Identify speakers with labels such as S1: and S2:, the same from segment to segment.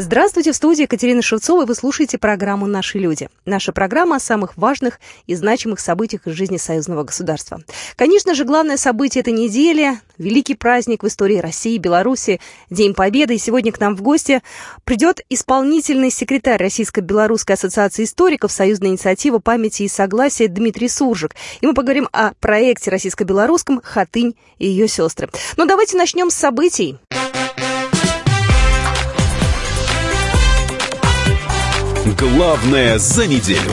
S1: Здравствуйте, в студии Екатерина Шевцова, и вы слушаете программу «Наши люди». Наша программа о самых важных и значимых событиях из жизни союзного государства. Конечно же, главное событие этой недели – великий праздник в истории России и Беларуси, День Победы. И сегодня к нам в гости придет исполнительный секретарь Российско-Белорусской ассоциации историков Союзной инициативы памяти и согласия Дмитрий Суржик. И мы поговорим о проекте российско-белорусском «Хатынь и ее сестры». Но давайте начнем с событий.
S2: Главное за неделю.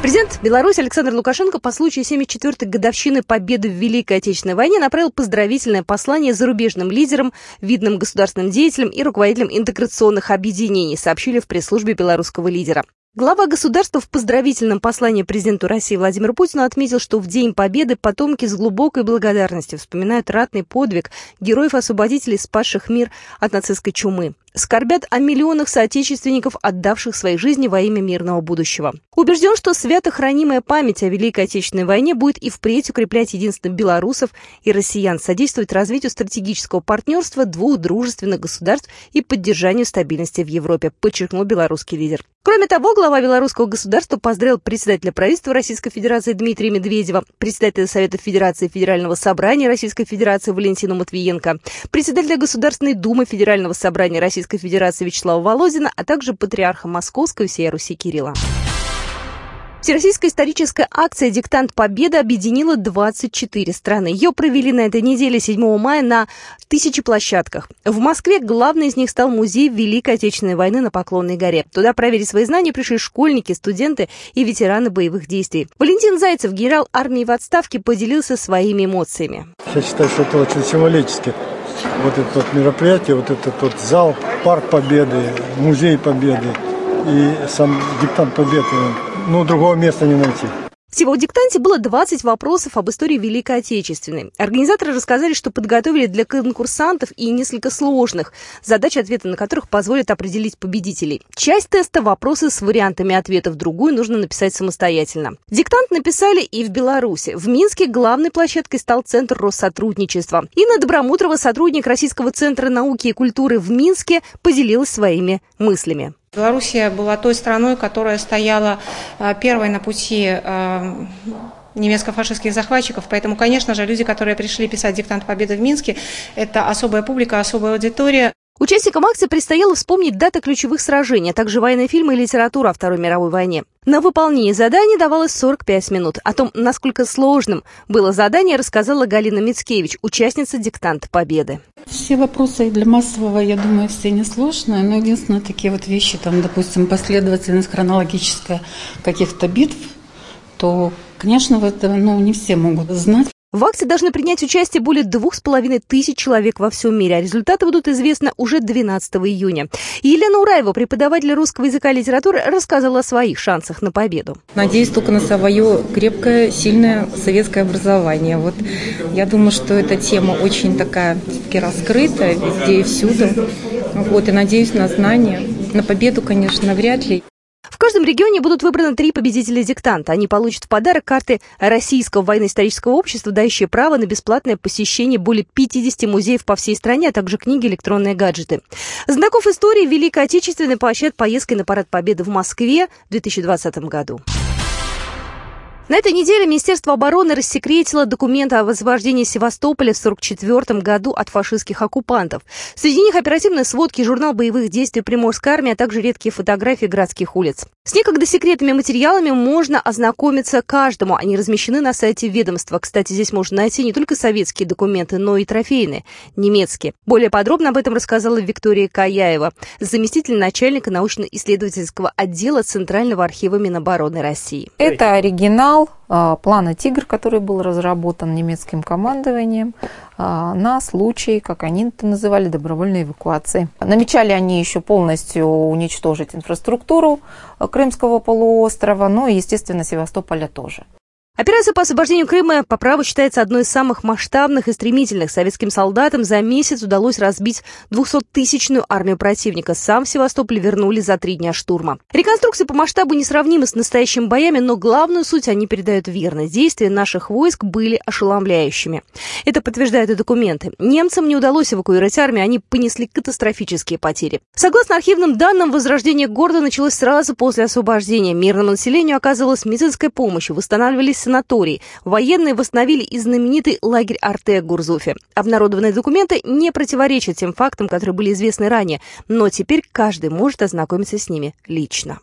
S1: Президент Беларуси Александр Лукашенко по случаю 74-й годовщины победы в Великой Отечественной войне направил поздравительное послание зарубежным лидерам, видным государственным деятелям и руководителям интеграционных объединений, сообщили в пресс-службе белорусского лидера. Глава государства в поздравительном послании президенту России Владимиру Путину отметил, что в День Победы потомки с глубокой благодарностью вспоминают ратный подвиг героев-освободителей, спасших мир от нацистской чумы скорбят о миллионах соотечественников, отдавших свои жизни во имя мирного будущего. Убежден, что свято хранимая память о Великой Отечественной войне будет и впредь укреплять единство белорусов и россиян, содействовать развитию стратегического партнерства двух дружественных государств и поддержанию стабильности в Европе, подчеркнул белорусский лидер. Кроме того, глава белорусского государства поздравил председателя правительства Российской Федерации Дмитрия Медведева, председателя Совета Федерации Федерального собрания Российской Федерации Валентину Матвиенко, председателя Государственной Думы Федерального собрания Российской Российской Федерации Вячеслава Володина, а также патриарха Московской всей Руси Кирилла. Всероссийская историческая акция «Диктант Победы» объединила 24 страны. Ее провели на этой неделе 7 мая на тысячи площадках. В Москве главный из них стал музей Великой Отечественной войны на Поклонной горе. Туда проверить свои знания пришли школьники, студенты и ветераны боевых действий. Валентин Зайцев, генерал армии в отставке, поделился своими эмоциями.
S3: Я считаю, что это очень символически вот это вот мероприятие, вот этот вот зал, парк Победы, музей Победы и сам диктант Победы. Ну, другого места не найти.
S1: Всего в диктанте было 20 вопросов об истории Великой Отечественной. Организаторы рассказали, что подготовили для конкурсантов и несколько сложных, задач ответа на которых позволят определить победителей. Часть теста – вопросы с вариантами ответов, другую нужно написать самостоятельно. Диктант написали и в Беларуси. В Минске главной площадкой стал Центр Россотрудничества. Инна Добромутрова, сотрудник Российского центра науки и культуры в Минске, поделилась своими мыслями.
S4: Белоруссия была той страной, которая стояла а, первой на пути а, немецко-фашистских захватчиков. Поэтому, конечно же, люди, которые пришли писать диктант победы в Минске, это особая публика, особая аудитория.
S1: Участникам акции предстояло вспомнить даты ключевых сражений, а также военные фильмы и литература о Второй мировой войне. На выполнение задания давалось 45 минут. О том, насколько сложным было задание, рассказала Галина Мицкевич, участница диктанта Победы.
S5: Все вопросы для массового, я думаю, все несложные, но единственное, такие вот вещи, там, допустим, последовательность хронологическая каких-то битв, то, конечно, это ну, не все могут знать.
S1: В акции должны принять участие более двух с половиной тысяч человек во всем мире, а результаты будут известны уже 12 июня. Елена Ураева, преподаватель русского языка и литературы, рассказала о своих шансах на победу.
S6: Надеюсь только на свое крепкое, сильное советское образование. Вот я думаю, что эта тема очень такая все-таки раскрытая везде и всюду. Вот, и надеюсь на знания. На победу, конечно, вряд ли.
S1: В каждом регионе будут выбраны три победителя диктанта. Они получат в подарок карты Российского военно-исторического общества, дающие право на бесплатное посещение более 50 музеев по всей стране, а также книги, электронные гаджеты. Знаков истории Великой Отечественной поощрят поездкой на Парад Победы в Москве в 2020 году. На этой неделе Министерство обороны рассекретило документы о освобождении Севастополя в 1944 году от фашистских оккупантов. Среди них оперативные сводки, журнал боевых действий Приморской армии, а также редкие фотографии городских улиц. С некогда секретными материалами можно ознакомиться каждому. Они размещены на сайте ведомства. Кстати, здесь можно найти не только советские документы, но и трофейные, немецкие. Более подробно об этом рассказала Виктория Каяева, заместитель начальника научно-исследовательского отдела Центрального архива Минобороны России.
S7: Это оригинал а, плана «Тигр», который был разработан немецким командованием а, на случай, как они это называли, добровольной эвакуации. Намечали они еще полностью уничтожить инфраструктуру Крымского полуострова, ну естественно, Севастополя тоже.
S1: Операция по освобождению Крыма по праву считается одной из самых масштабных и стремительных. Советским солдатам за месяц удалось разбить 200-тысячную армию противника. Сам Севастополь вернули за три дня штурма. Реконструкции по масштабу несравнимы с настоящими боями, но главную суть они передают верно. Действия наших войск были ошеломляющими. Это подтверждают и документы. Немцам не удалось эвакуировать армию, они понесли катастрофические потери. Согласно архивным данным, возрождение города началось сразу после освобождения. Мирному населению оказывалась медицинская помощь, восстанавливались санаторий. Военные восстановили и знаменитый лагерь Арте Гурзуфе. Обнародованные документы не противоречат тем фактам, которые были известны ранее, но теперь каждый может ознакомиться с ними лично.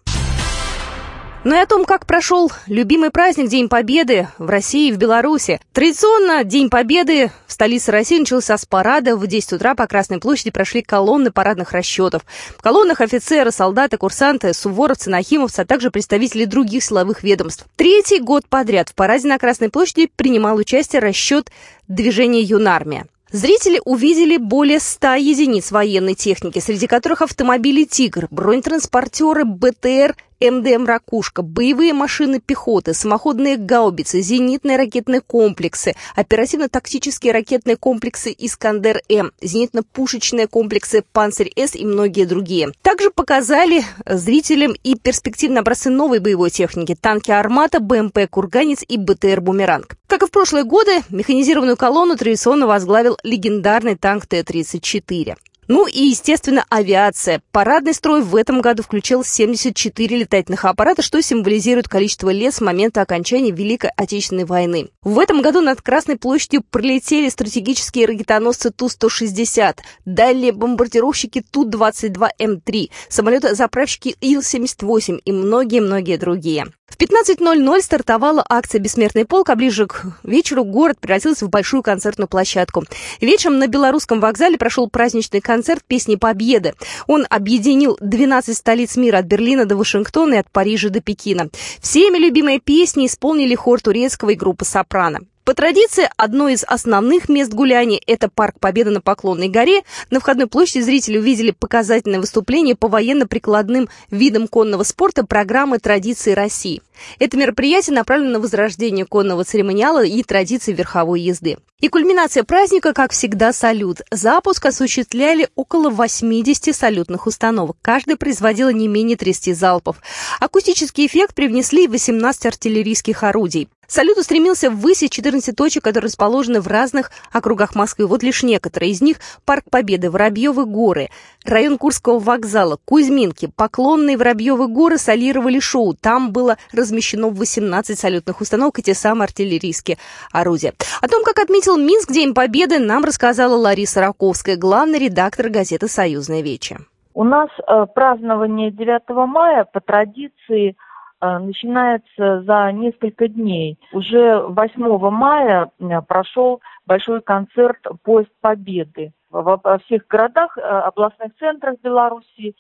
S1: Ну и о том, как прошел любимый праздник День Победы в России и в Беларуси. Традиционно День Победы в столице России начался с парада. В 10 утра по Красной площади прошли колонны парадных расчетов. В колоннах офицеры, солдаты, курсанты, суворовцы, нахимовцы, а также представители других силовых ведомств. Третий год подряд в параде на Красной площади принимал участие расчет движения «Юнармия». Зрители увидели более 100 единиц военной техники, среди которых автомобили «Тигр», бронетранспортеры БТР МДМ «Ракушка», боевые машины пехоты, самоходные гаубицы, зенитные ракетные комплексы, оперативно-тактические ракетные комплексы «Искандер-М», зенитно-пушечные комплексы «Панцирь-С» и многие другие. Также показали зрителям и перспективные образцы новой боевой техники – танки «Армата», БМП «Курганец» и БТР «Бумеранг». Как и в прошлые годы, механизированную колонну традиционно возглавил легендарный танк Т-34. Ну и, естественно, авиация. Парадный строй в этом году включил 74 летательных аппарата, что символизирует количество лет с момента окончания Великой Отечественной войны. В этом году над Красной площадью пролетели стратегические ракетоносцы Ту-160, дальние бомбардировщики Ту-22М3, самолеты-заправщики Ил-78 и многие-многие другие. В 15.00 стартовала акция «Бессмертный полк», а ближе к вечеру город превратился в большую концертную площадку. Вечером на Белорусском вокзале прошел праздничный концерт «Песни Победы». Он объединил 12 столиц мира от Берлина до Вашингтона и от Парижа до Пекина. Всеми любимые песни исполнили хор турецкого и группа «Сопрано». По традиции, одно из основных мест гуляния – это парк Победы на Поклонной горе. На входной площади зрители увидели показательное выступление по военно-прикладным видам конного спорта программы «Традиции России». Это мероприятие направлено на возрождение конного церемониала и традиций верховой езды. И кульминация праздника, как всегда, салют. Запуск осуществляли около 80 салютных установок. Каждая производила не менее 30 залпов. Акустический эффект привнесли 18 артиллерийских орудий. Салют устремился ввысь 14 точек, которые расположены в разных округах Москвы. Вот лишь некоторые из них – Парк Победы, Воробьевы горы, район Курского вокзала, Кузьминки, Поклонные Воробьевы горы солировали шоу. Там было размещено 18 салютных установок и те самые артиллерийские орудия. О том, как отметил Минск День Победы, нам рассказала Лариса Раковская, главный редактор газеты «Союзная вече».
S8: У нас э, празднование 9 мая по традиции – начинается за несколько дней. Уже 8 мая э, прошел большой концерт «Поезд Победы». Во всех городах, э, областных центрах Беларуси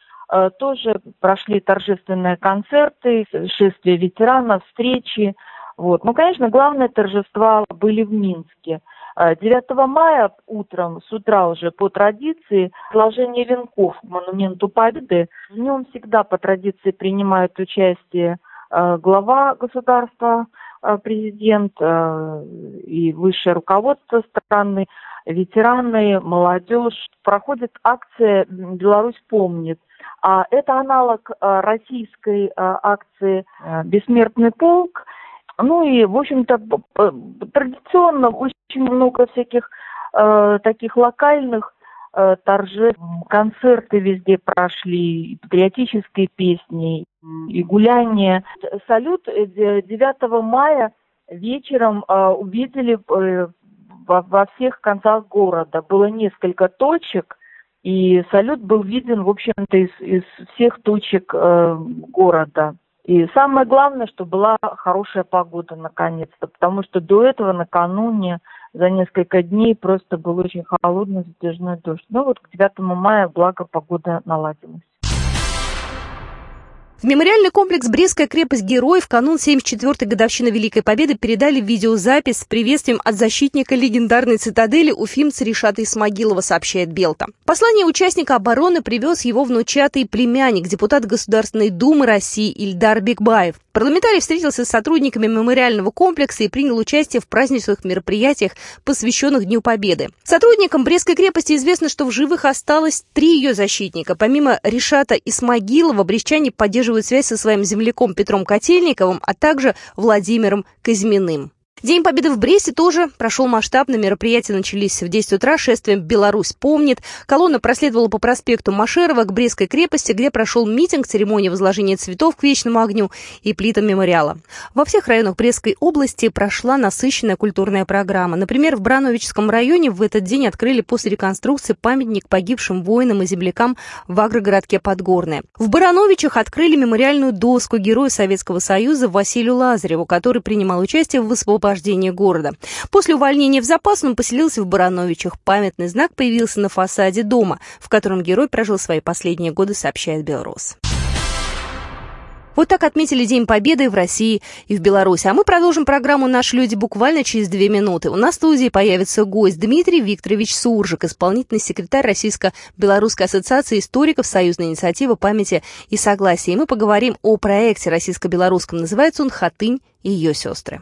S8: тоже прошли торжественные концерты, шествия ветеранов, встречи. Вот. Ну, конечно, главные торжества были в Минске. 9 мая утром, с утра уже по традиции, сложение венков к монументу Победы. В нем всегда по традиции принимают участие Э, глава государства, э, президент э, и высшее руководство страны, ветераны, молодежь. Проходит акция «Беларусь помнит». А это аналог российской акции «Бессмертный полк». Ну и, в общем-то, традиционно очень много всяких таких локальных Э, торжеств, концерты везде прошли, патриотические песни, и гуляния. Салют 9 э, мая вечером э, увидели во всех концах города. Было несколько точек, и салют был виден, в общем-то, из, из всех точек города. И самое главное, что была хорошая погода наконец-то, потому что до этого накануне за несколько дней просто был очень холодный затяжной дождь. Ну вот к 9 мая, благо, погода наладилась.
S1: В мемориальный комплекс «Брестская крепость Героев» в канун 74-й годовщины Великой Победы передали видеозапись с приветствием от защитника легендарной цитадели уфимца Ришата Исмагилова, сообщает Белта. Послание участника обороны привез его внучатый племянник, депутат Государственной Думы России Ильдар Бекбаев. Парламентарий встретился с сотрудниками мемориального комплекса и принял участие в праздничных мероприятиях, посвященных Дню Победы. Сотрудникам Брестской крепости известно, что в живых осталось три ее защитника. Помимо Ришата Исмагилова, брестчане поддерживают связь со своим земляком Петром Котельниковым, а также Владимиром Казьминым. День Победы в Бресте тоже прошел масштабно. Мероприятия начались в 10 утра шествием «Беларусь помнит». Колонна проследовала по проспекту Машерова к Брестской крепости, где прошел митинг, церемония возложения цветов к вечному огню и плитам мемориала. Во всех районах Брестской области прошла насыщенная культурная программа. Например, в Брановичском районе в этот день открыли после реконструкции памятник погибшим воинам и землякам в агрогородке Подгорное. В Барановичах открыли мемориальную доску герою Советского Союза Василию Лазареву, который принимал участие в высвобождении освобождения города. После увольнения в запас он поселился в Барановичах. Памятный знак появился на фасаде дома, в котором герой прожил свои последние годы, сообщает Белрос. Вот так отметили День Победы в России и в Беларуси. А мы продолжим программу «Наши люди» буквально через две минуты. У нас в студии появится гость Дмитрий Викторович Суржик, исполнительный секретарь Российско-Белорусской ассоциации историков Союзной инициативы памяти и согласия. И мы поговорим о проекте российско-белорусском. Называется он «Хатынь и ее сестры».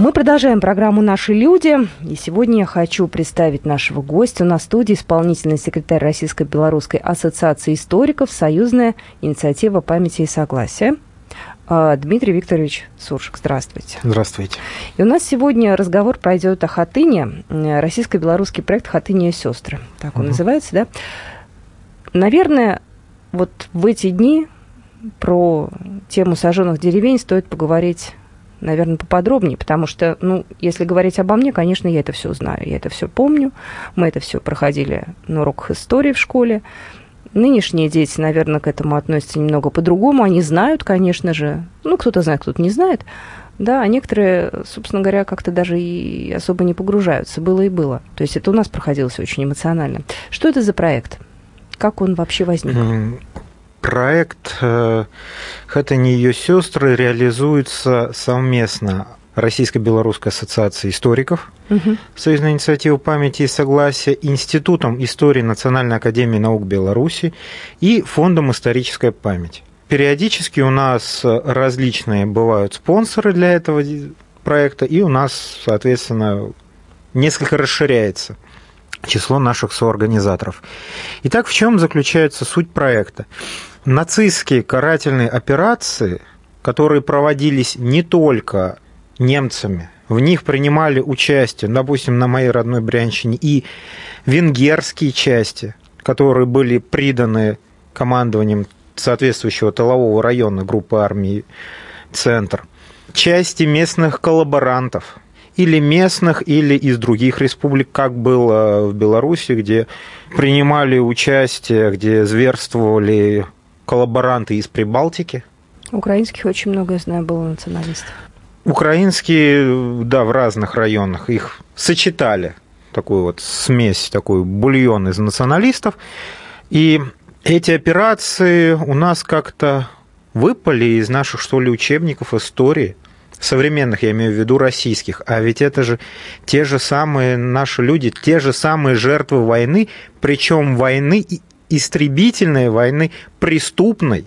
S1: Мы продолжаем программу «Наши люди». И сегодня я хочу представить нашего гостя. У нас в студии исполнительный секретарь Российско-Белорусской ассоциации историков «Союзная инициатива памяти и согласия». А, Дмитрий Викторович Суршик, здравствуйте.
S9: Здравствуйте.
S1: И у нас сегодня разговор пройдет о Хатыне, российско-белорусский проект «Хатыни и сестры». Так он угу. называется, да? Наверное, вот в эти дни про тему сожженных деревень стоит поговорить наверное, поподробнее, потому что, ну, если говорить обо мне, конечно, я это все знаю, я это все помню, мы это все проходили на уроках истории в школе, Нынешние дети, наверное, к этому относятся немного по-другому. Они знают, конечно же. Ну, кто-то знает, кто-то не знает. Да, а некоторые, собственно говоря, как-то даже и особо не погружаются. Было и было. То есть это у нас проходилось очень эмоционально. Что это за проект? Как он вообще возник?
S9: Проект э, «Это не ее сестры» реализуется совместно Российско-Белорусской ассоциации историков, угу. Союзная инициатива памяти и согласия, Институтом истории Национальной академии наук Беларуси и Фондом историческая память. Периодически у нас различные бывают спонсоры для этого проекта, и у нас, соответственно, несколько расширяется число наших соорганизаторов. Итак, в чем заключается суть проекта? Нацистские карательные операции, которые проводились не только немцами. В них принимали участие, допустим, на моей родной Брянщине и венгерские части, которые были приданы командованием соответствующего тылового района группы армии «Центр», части местных коллаборантов, или местных, или из других республик, как было в Беларуси, где принимали участие, где зверствовали коллаборанты из Прибалтики.
S1: Украинских очень много, я знаю, было националистов.
S9: Украинские, да, в разных районах их сочетали, такую вот смесь, такой бульон из националистов. И эти операции у нас как-то выпали из наших, что ли, учебников истории современных, я имею в виду российских, а ведь это же те же самые наши люди, те же самые жертвы войны, причем войны истребительной войны, преступной,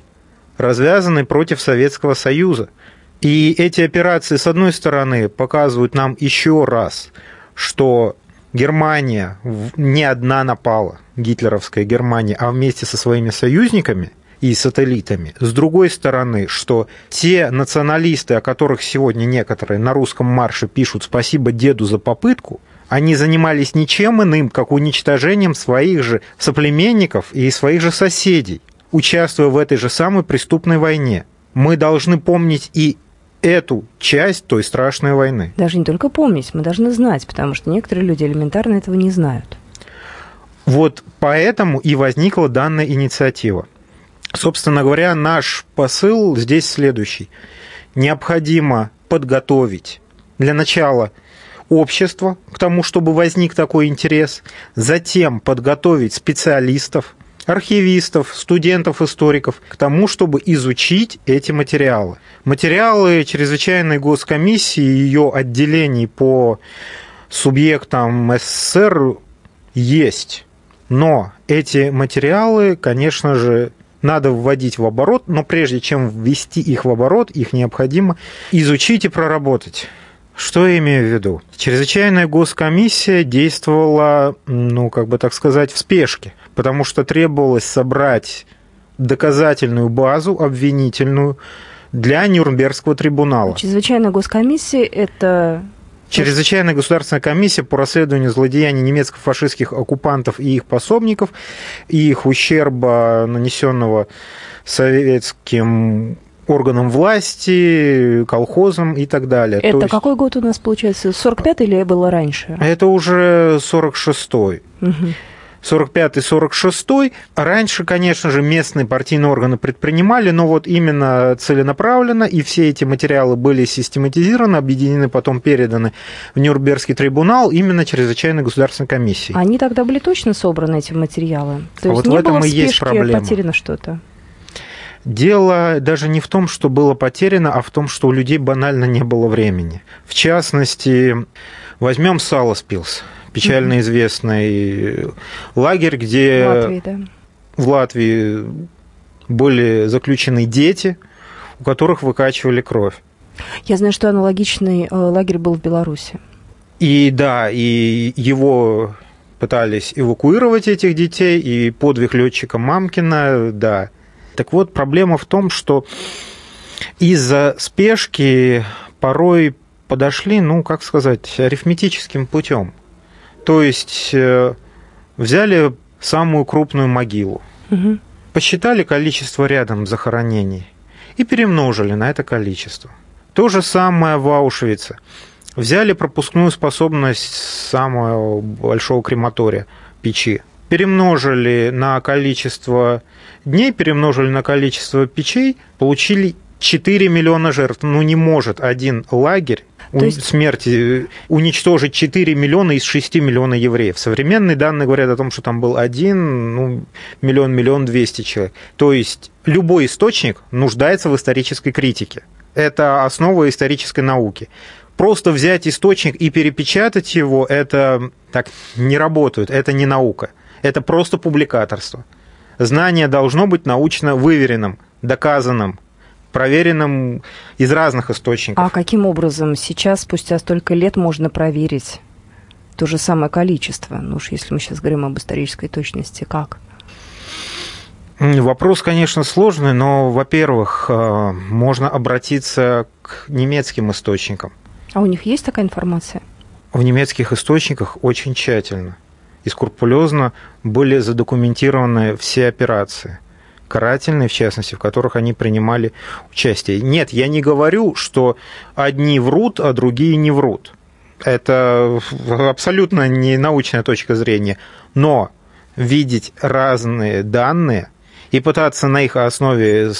S9: развязанной против Советского Союза – и эти операции, с одной стороны, показывают нам еще раз, что Германия не одна напала, гитлеровская Германия, а вместе со своими союзниками и сателлитами. С другой стороны, что те националисты, о которых сегодня некоторые на русском марше пишут «спасибо деду за попытку», они занимались ничем иным, как уничтожением своих же соплеменников и своих же соседей, участвуя в этой же самой преступной войне. мы должны помнить и эту часть той страшной войны.
S1: Даже не только помнить, мы должны знать, потому что некоторые люди элементарно этого не знают.
S9: Вот поэтому и возникла данная инициатива. Собственно говоря, наш посыл здесь следующий. Необходимо подготовить для начала общество к тому, чтобы возник такой интерес, затем подготовить специалистов, архивистов, студентов, историков к тому, чтобы изучить эти материалы. Материалы чрезвычайной госкомиссии и ее отделений по субъектам СССР есть. Но эти материалы, конечно же, надо вводить в оборот, но прежде чем ввести их в оборот, их необходимо изучить и проработать. Что я имею в виду? Чрезвычайная госкомиссия действовала, ну, как бы так сказать, в спешке, потому что требовалось собрать доказательную базу, обвинительную, для Нюрнбергского трибунала.
S1: Чрезвычайная госкомиссия – это
S9: Чрезвычайная государственная комиссия по расследованию злодеяний немецко-фашистских оккупантов и их пособников, и их ущерба, нанесенного советским органам власти, колхозам и так далее.
S1: Это есть... какой год у нас получается? 45-й или было раньше?
S9: Это уже 46-й. Угу. 45-46. Раньше, конечно же, местные партийные органы предпринимали, но вот именно целенаправленно, и все эти материалы были систематизированы, объединены, потом переданы в Нюрнбергский трибунал именно чрезвычайной государственной комиссией.
S1: Они тогда были точно собраны, эти материалы? То есть
S9: вот
S1: не
S9: в этом
S1: было
S9: и есть проблема.
S1: потеряно что-то?
S9: Дело даже не в том, что было потеряно, а в том, что у людей банально не было времени. В частности, возьмем Саласпилс печально известный лагерь, где
S1: в Латвии, да.
S9: в Латвии были заключены дети, у которых выкачивали кровь.
S1: Я знаю, что аналогичный э, лагерь был в Беларуси.
S9: И да, и его пытались эвакуировать этих детей, и подвиг летчика Мамкина, да. Так вот, проблема в том, что из-за спешки порой подошли, ну, как сказать, арифметическим путем. То есть э, взяли самую крупную могилу, угу. посчитали количество рядом захоронений и перемножили на это количество. То же самое в Аушвице. Взяли пропускную способность самого большого крематория, печи, перемножили на количество дней, перемножили на количество печей, получили 4 миллиона жертв. Ну, не может один лагерь то есть... смерти уничтожить 4 миллиона из 6 миллионов евреев. Современные данные говорят о том, что там был один ну, миллион, миллион двести человек. То есть любой источник нуждается в исторической критике. Это основа исторической науки. Просто взять источник и перепечатать его, это так не работает, это не наука. Это просто публикаторство. Знание должно быть научно выверенным, доказанным, проверенным из разных источников.
S1: А каким образом сейчас, спустя столько лет, можно проверить то же самое количество? Ну уж если мы сейчас говорим об исторической точности, как?
S9: Вопрос, конечно, сложный, но, во-первых, э, можно обратиться к немецким источникам.
S1: А у них есть такая информация?
S9: В немецких источниках очень тщательно и скрупулезно были задокументированы все операции карательные, в частности, в которых они принимали участие. Нет, я не говорю, что одни врут, а другие не врут. Это абсолютно не научная точка зрения. Но видеть разные данные и пытаться на их основе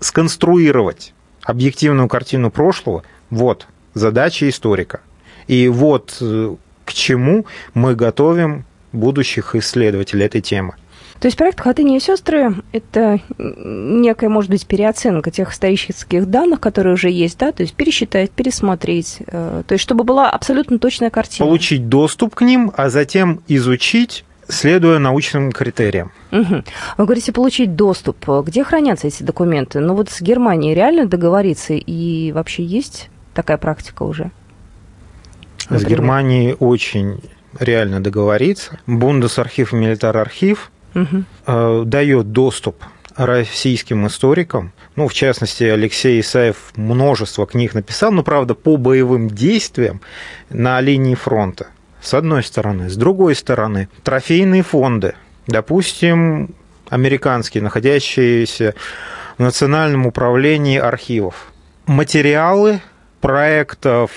S9: сконструировать объективную картину прошлого, вот задача историка. И вот э, к чему мы готовим будущих исследователей этой темы.
S1: То есть проект «Хатыни и сестры» – это некая, может быть, переоценка тех исторических данных, которые уже есть, да, то есть пересчитать, пересмотреть, э, то есть чтобы была абсолютно точная картина.
S9: Получить доступ к ним, а затем изучить следуя научным критериям.
S1: Угу. Вы говорите, получить доступ. Где хранятся эти документы? Ну вот с Германией реально договориться и вообще есть такая практика уже?
S9: Например? С Германией очень реально договориться. Бундесархив и Милитар-архив угу. дает доступ российским историкам, ну, в частности, Алексей Исаев множество книг написал, но, правда, по боевым действиям на линии фронта, с одной стороны. С другой стороны, трофейные фонды, допустим, американские, находящиеся в Национальном управлении архивов. Материалы проектов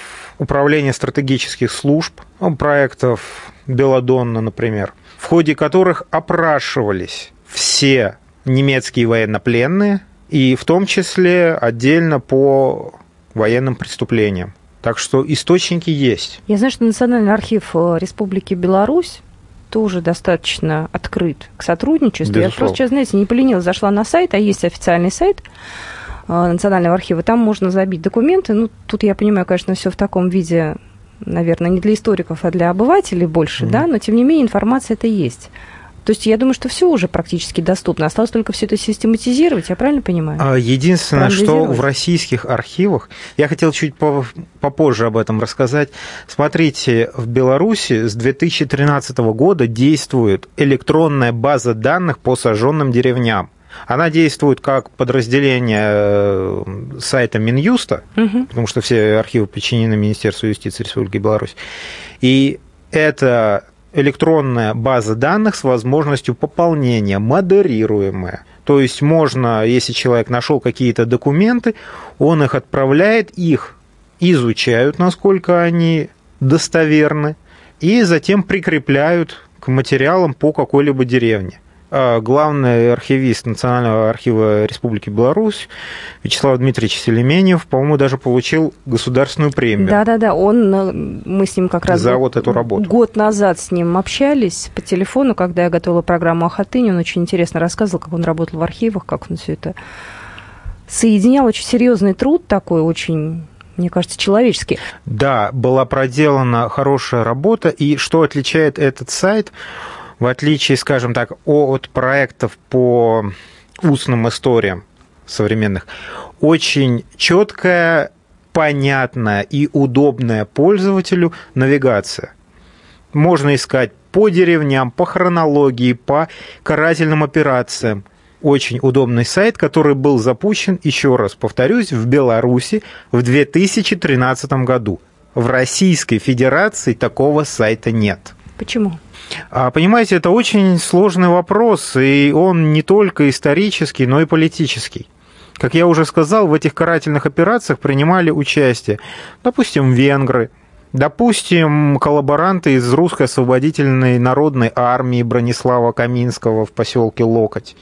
S9: управления стратегических служб, ну, проектов Беладонна, например, в ходе которых опрашивались все немецкие военнопленные, и в том числе отдельно по военным преступлениям. Так что источники есть.
S1: Я знаю, что Национальный архив э, Республики Беларусь тоже достаточно открыт к сотрудничеству. Безусловно. Я просто сейчас, знаете, не поленилась, зашла на сайт, а есть официальный сайт Национального архива, там можно забить документы. Ну, тут я понимаю, конечно, все в таком виде, наверное, не для историков, а для обывателей больше, mm-hmm. да, но тем не менее информация это есть. То есть я думаю, что все уже практически доступно. Осталось только все это систематизировать, я правильно понимаю?
S9: А, единственное, что в российских архивах, я хотел чуть попозже об этом рассказать. Смотрите, в Беларуси с 2013 года действует электронная база данных по сожженным деревням. Она действует как подразделение э, сайта Минюста, угу. потому что все архивы подчинены Министерству юстиции Республики Беларусь. И это электронная база данных с возможностью пополнения, модерируемая. То есть можно, если человек нашел какие-то документы, он их отправляет, их изучают, насколько они достоверны, и затем прикрепляют к материалам по какой-либо деревне. А главный архивист Национального архива Республики Беларусь Вячеслав Дмитриевич Селеменев, по-моему, даже получил государственную премию.
S1: Да-да-да, он, э, мы с ним как раз
S9: за вот эту работу.
S1: год назад с ним общались по телефону, когда я готовила программу о Хатыне, он очень интересно рассказывал, как он работал в архивах, как он все это соединял. Очень серьезный труд такой, очень мне кажется, человеческий.
S9: Да, была проделана хорошая работа, и что отличает этот сайт? В отличие, скажем так, от проектов по устным историям современных, очень четкая, понятная и удобная пользователю навигация. Можно искать по деревням, по хронологии, по карательным операциям. Очень удобный сайт, который был запущен, еще раз повторюсь, в Беларуси в 2013 году. В Российской Федерации такого сайта нет.
S1: Почему?
S9: А, понимаете, это очень сложный вопрос, и он не только исторический, но и политический. Как я уже сказал, в этих карательных операциях принимали участие, допустим, венгры, допустим, коллаборанты из русской освободительной народной армии Бронислава Каминского в поселке Локоть,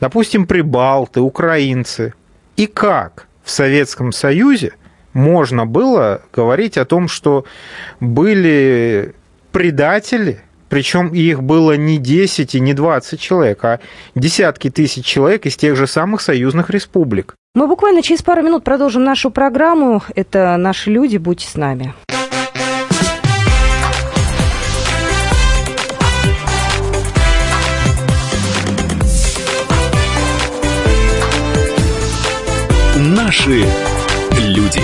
S9: допустим, прибалты, украинцы. И как в Советском Союзе можно было говорить о том, что были предатели – причем их было не 10 и не 20 человек, а десятки тысяч человек из тех же самых союзных республик.
S1: Мы буквально через пару минут продолжим нашу программу. Это «Наши люди». Будьте с нами.
S2: Наши люди.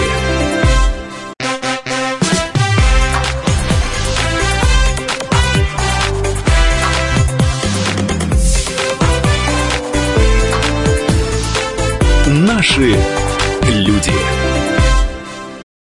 S2: Наши люди.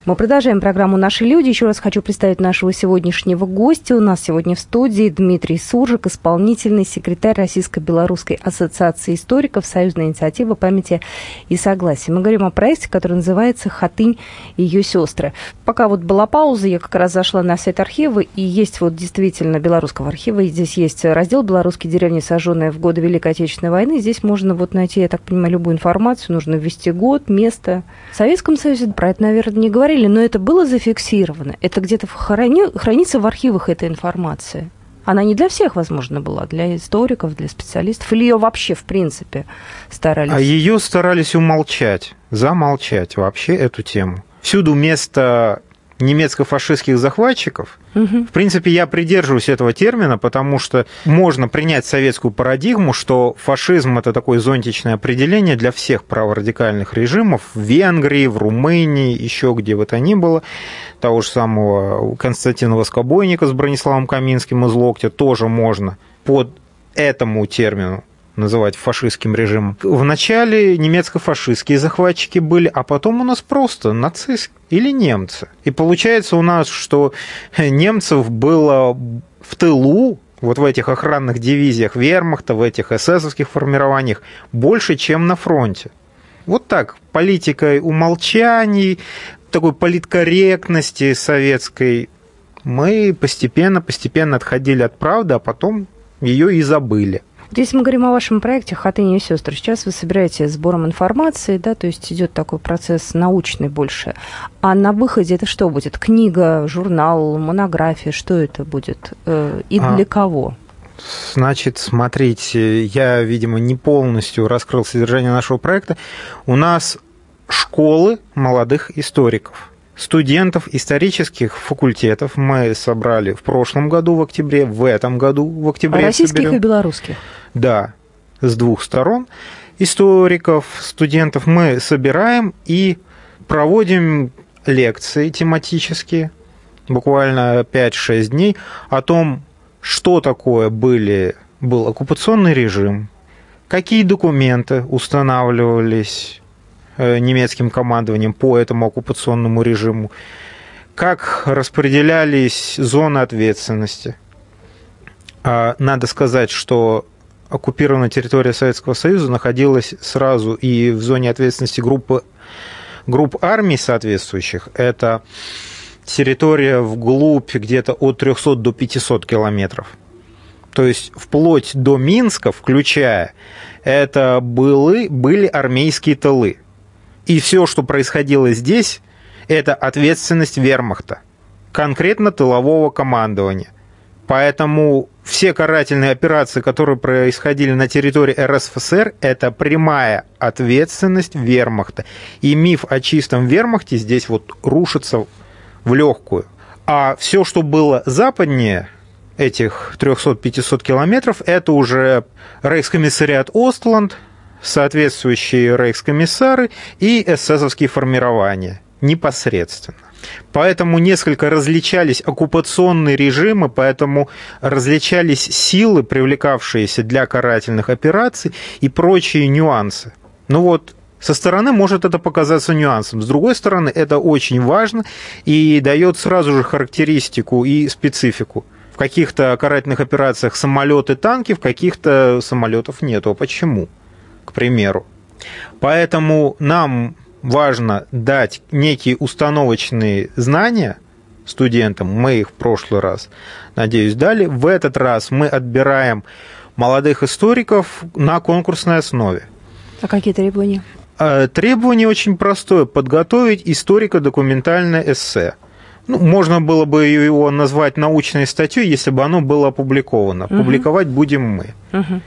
S1: Мы продолжаем программу «Наши люди». Еще раз хочу представить нашего сегодняшнего гостя. У нас сегодня в студии Дмитрий Суржик, исполнительный секретарь Российско-Белорусской ассоциации историков Союзная инициатива памяти и согласия. Мы говорим о проекте, который называется «Хатынь и ее сестры». Пока вот была пауза, я как раз зашла на сайт архива, и есть вот действительно белорусского архива. И здесь есть раздел «Белорусские деревни, сожженные в годы Великой Отечественной войны». Здесь можно вот найти, я так понимаю, любую информацию. Нужно ввести год, место. В Советском Союзе про это, наверное, не говорили говорили, но это было зафиксировано. Это где-то храни... хранится в архивах эта информация. Она не для всех, возможно, была, для историков, для специалистов, или ее вообще, в принципе, старались?
S9: А ее старались умолчать, замолчать вообще эту тему. Всюду место немецко-фашистских захватчиков. Угу. В принципе, я придерживаюсь этого термина, потому что можно принять советскую парадигму, что фашизм это такое зонтичное определение для всех праворадикальных режимов в Венгрии, в Румынии, еще где бы то ни было. Того же самого Константина Воскобойника с Брониславом Каминским из Локтя тоже можно под этому термину называть фашистским режимом. Вначале немецко-фашистские захватчики были, а потом у нас просто нацисты или немцы. И получается у нас, что немцев было в тылу, вот в этих охранных дивизиях вермахта, в этих эсэсовских формированиях, больше, чем на фронте. Вот так, политикой умолчаний, такой политкорректности советской мы постепенно-постепенно отходили от правды, а потом ее и забыли.
S1: Если мы говорим о вашем проекте «Хатыни и сестры», сейчас вы собираетесь сбором информации, да, то есть идет такой процесс научный больше. А на выходе это что будет? Книга, журнал, монография? Что это будет? Э, и для а, кого?
S9: Значит, смотрите, я, видимо, не полностью раскрыл содержание нашего проекта. У нас школы молодых историков студентов исторических факультетов мы собрали в прошлом году в октябре, в этом году в октябре.
S1: Российских соберем. и белорусских?
S9: Да, с двух сторон. Историков, студентов мы собираем и проводим лекции тематические, буквально 5-6 дней, о том, что такое были, был оккупационный режим, какие документы устанавливались немецким командованием по этому оккупационному режиму, как распределялись зоны ответственности. А, надо сказать, что оккупированная территория Советского Союза находилась сразу и в зоне ответственности группы, групп армий соответствующих. Это территория вглубь где-то от 300 до 500 километров. То есть вплоть до Минска, включая, это были, были армейские тылы. И все, что происходило здесь, это ответственность вермахта, конкретно тылового командования. Поэтому все карательные операции, которые происходили на территории РСФСР, это прямая ответственность вермахта. И миф о чистом вермахте здесь вот рушится в легкую. А все, что было западнее этих 300-500 километров, это уже рейхскомиссариат Остланд, соответствующие рейхскомиссары и эсэсовские формирования непосредственно. Поэтому несколько различались оккупационные режимы, поэтому различались силы, привлекавшиеся для карательных операций и прочие нюансы. Ну вот, со стороны может это показаться нюансом. С другой стороны, это очень важно и дает сразу же характеристику и специфику. В каких-то карательных операциях самолеты, танки, в каких-то самолетов нету. А почему? К примеру. Поэтому нам важно дать некие установочные знания студентам. Мы их в прошлый раз, надеюсь, дали. В этот раз мы отбираем молодых историков на конкурсной основе.
S1: А какие требования?
S9: А, требование очень простое. Подготовить историко-документальное эссе. Ну, можно было бы его назвать научной статьей, если бы оно было опубликовано. Угу. Публиковать будем мы. Угу.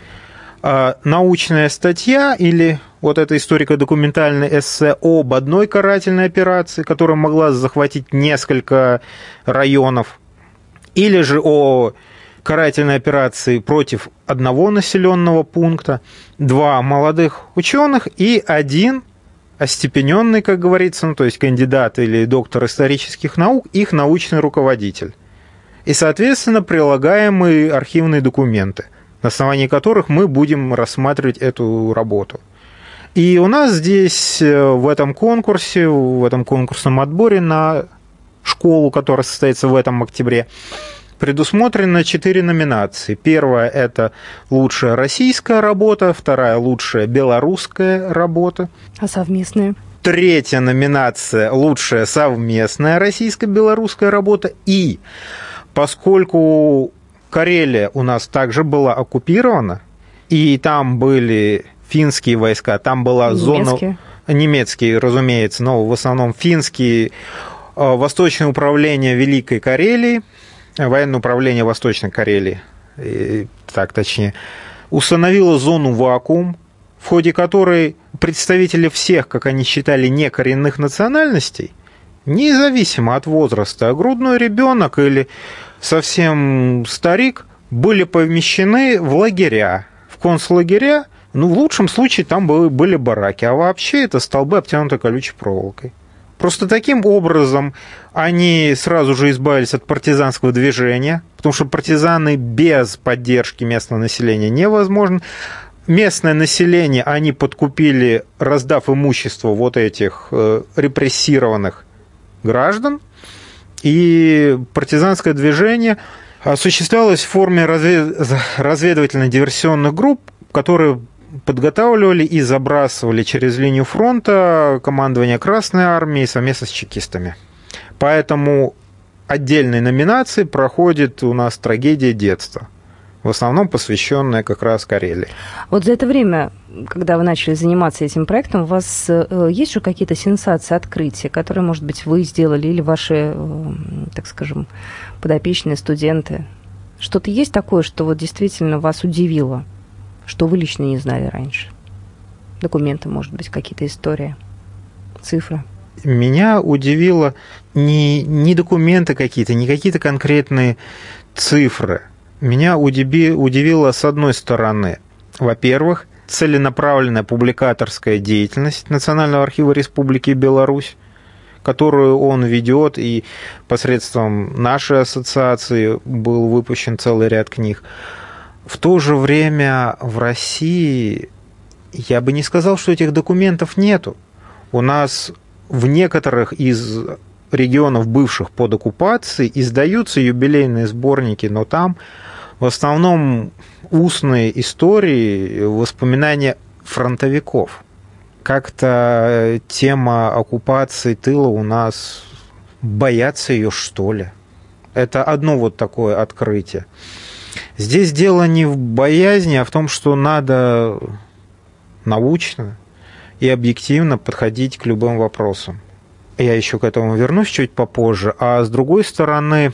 S9: А, научная статья или вот это историко-документальное эссе об одной карательной операции, которая могла захватить несколько районов, или же о карательной операции против одного населенного пункта, два молодых ученых и один остепененный, как говорится, ну, то есть кандидат или доктор исторических наук, их научный руководитель. И, соответственно, прилагаемые архивные документы – на основании которых мы будем рассматривать эту работу. И у нас здесь э, в этом конкурсе, в этом конкурсном отборе на школу, которая состоится в этом октябре, предусмотрено четыре номинации. Первая – это лучшая российская работа, вторая – лучшая белорусская работа.
S1: А совместная?
S9: Третья номинация – лучшая совместная российско-белорусская работа. И поскольку Карелия у нас также была оккупирована, и там были финские войска, там была немецкие. зона... Немецкие, разумеется, но в основном финские, э, Восточное управление Великой Карелии, военное управление Восточной Карелии, так точнее, установило зону вакуум, в ходе которой представители всех, как они считали, некоренных национальностей, независимо от возраста, грудной ребенок или совсем старик, были помещены в лагеря, в концлагеря. Ну, в лучшем случае там были, бараки, а вообще это столбы, обтянуты колючей проволокой. Просто таким образом они сразу же избавились от партизанского движения, потому что партизаны без поддержки местного населения невозможно. Местное население они подкупили, раздав имущество вот этих э, репрессированных граждан – и партизанское движение осуществлялось в форме разведывательно-диверсионных групп, которые подготавливали и забрасывали через линию фронта командование Красной Армии совместно с чекистами. Поэтому отдельной номинации проходит у нас трагедия детства в основном посвященная как раз Карелии.
S1: Вот за это время, когда вы начали заниматься этим проектом, у вас э, есть же какие-то сенсации, открытия, которые, может быть, вы сделали или ваши, э, так скажем, подопечные студенты? Что-то есть такое, что вот действительно вас удивило, что вы лично не знали раньше? Документы, может быть, какие-то истории, цифры?
S9: Меня удивило не, не документы какие-то, не какие-то конкретные цифры – меня удивило с одной стороны, во-первых, целенаправленная публикаторская деятельность Национального архива Республики Беларусь, которую он ведет, и посредством нашей ассоциации был выпущен целый ряд книг. В то же время в России я бы не сказал, что этих документов нету. У нас в некоторых из регионов, бывших под оккупацией, издаются юбилейные сборники, но там в основном устные истории, воспоминания фронтовиков. Как-то тема оккупации тыла у нас боятся ее, что ли. Это одно вот такое открытие. Здесь дело не в боязни, а в том, что надо научно и объективно подходить к любым вопросам. Я еще к этому вернусь чуть попозже. А с другой стороны,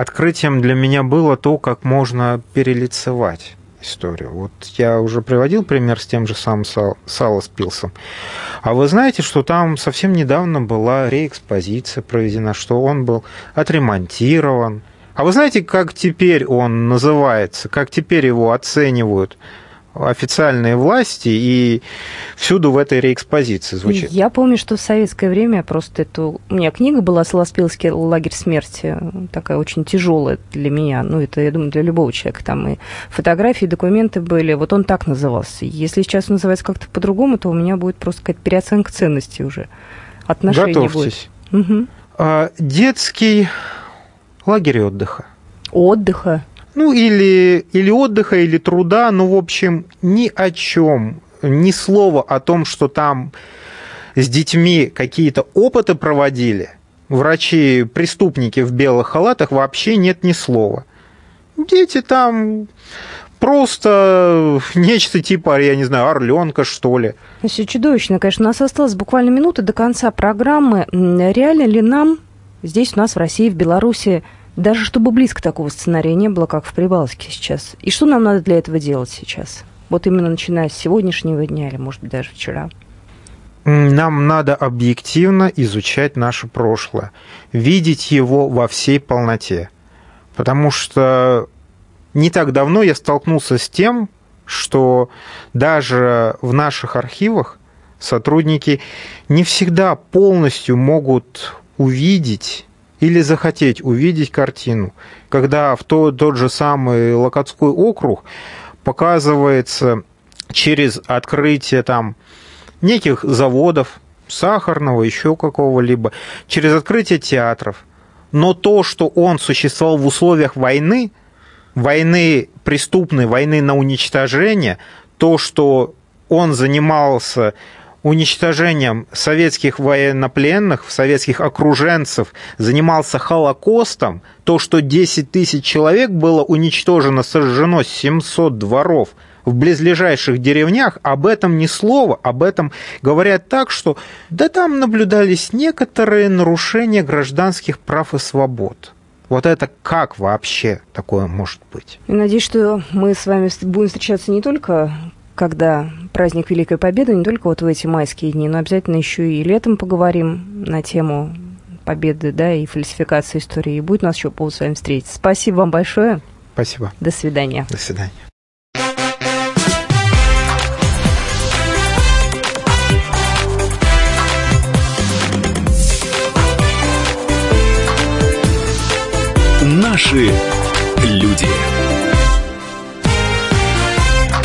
S9: открытием для меня было то, как можно перелицевать историю. Вот я уже приводил пример с тем же самым Сало с Пилсом. А вы знаете, что там совсем недавно была реэкспозиция проведена, что он был отремонтирован. А вы знаете, как теперь он называется, как теперь его оценивают официальные власти, и всюду в этой реэкспозиции звучит.
S1: Я помню, что в советское время просто эту... У меня книга была «Солоспилский лагерь смерти», такая очень тяжелая для меня, ну, это, я думаю, для любого человека. Там и фотографии, и документы были. Вот он так назывался. Если сейчас называется как-то по-другому, то у меня будет просто какая-то переоценка ценностей уже. Отношения
S9: Готовьтесь. Будет. Угу. А, детский лагерь отдыха.
S1: Отдыха?
S9: Ну или, или отдыха, или труда, ну, в общем, ни о чем, ни слова о том, что там с детьми какие-то опыты проводили, врачи-преступники в белых халатах, вообще нет ни слова. Дети там просто нечто типа, я не знаю, орленка, что ли.
S1: Все чудовищно, конечно. У нас осталось буквально минуты до конца программы. Реально ли нам здесь у нас в России, в Беларуси даже чтобы близко такого сценария не было, как в Прибалтике сейчас. И что нам надо для этого делать сейчас? Вот именно начиная с сегодняшнего дня или, может быть, даже вчера.
S9: Нам надо объективно изучать наше прошлое, видеть его во всей полноте. Потому что не так давно я столкнулся с тем, что даже в наших архивах сотрудники не всегда полностью могут увидеть или захотеть увидеть картину, когда в тот, тот же самый Локотской округ показывается через открытие там неких заводов, сахарного, еще какого-либо, через открытие театров. Но то, что он существовал в условиях войны, войны преступной, войны на уничтожение, то, что он занимался уничтожением советских военнопленных, советских окруженцев, занимался Холокостом, то, что 10 тысяч человек было уничтожено, сожжено 700 дворов в близлежащих деревнях, об этом ни слова, об этом говорят так, что да там наблюдались некоторые нарушения гражданских прав и свобод. Вот это как вообще такое может быть?
S1: Надеюсь, что мы с вами будем встречаться не только когда праздник Великой Победы, не только вот в эти майские дни, но обязательно еще и летом поговорим на тему победы, да, и фальсификации истории. И будет у нас еще повод с вами встретиться. Спасибо вам большое.
S9: Спасибо.
S1: До свидания.
S9: До свидания.
S2: Наши люди.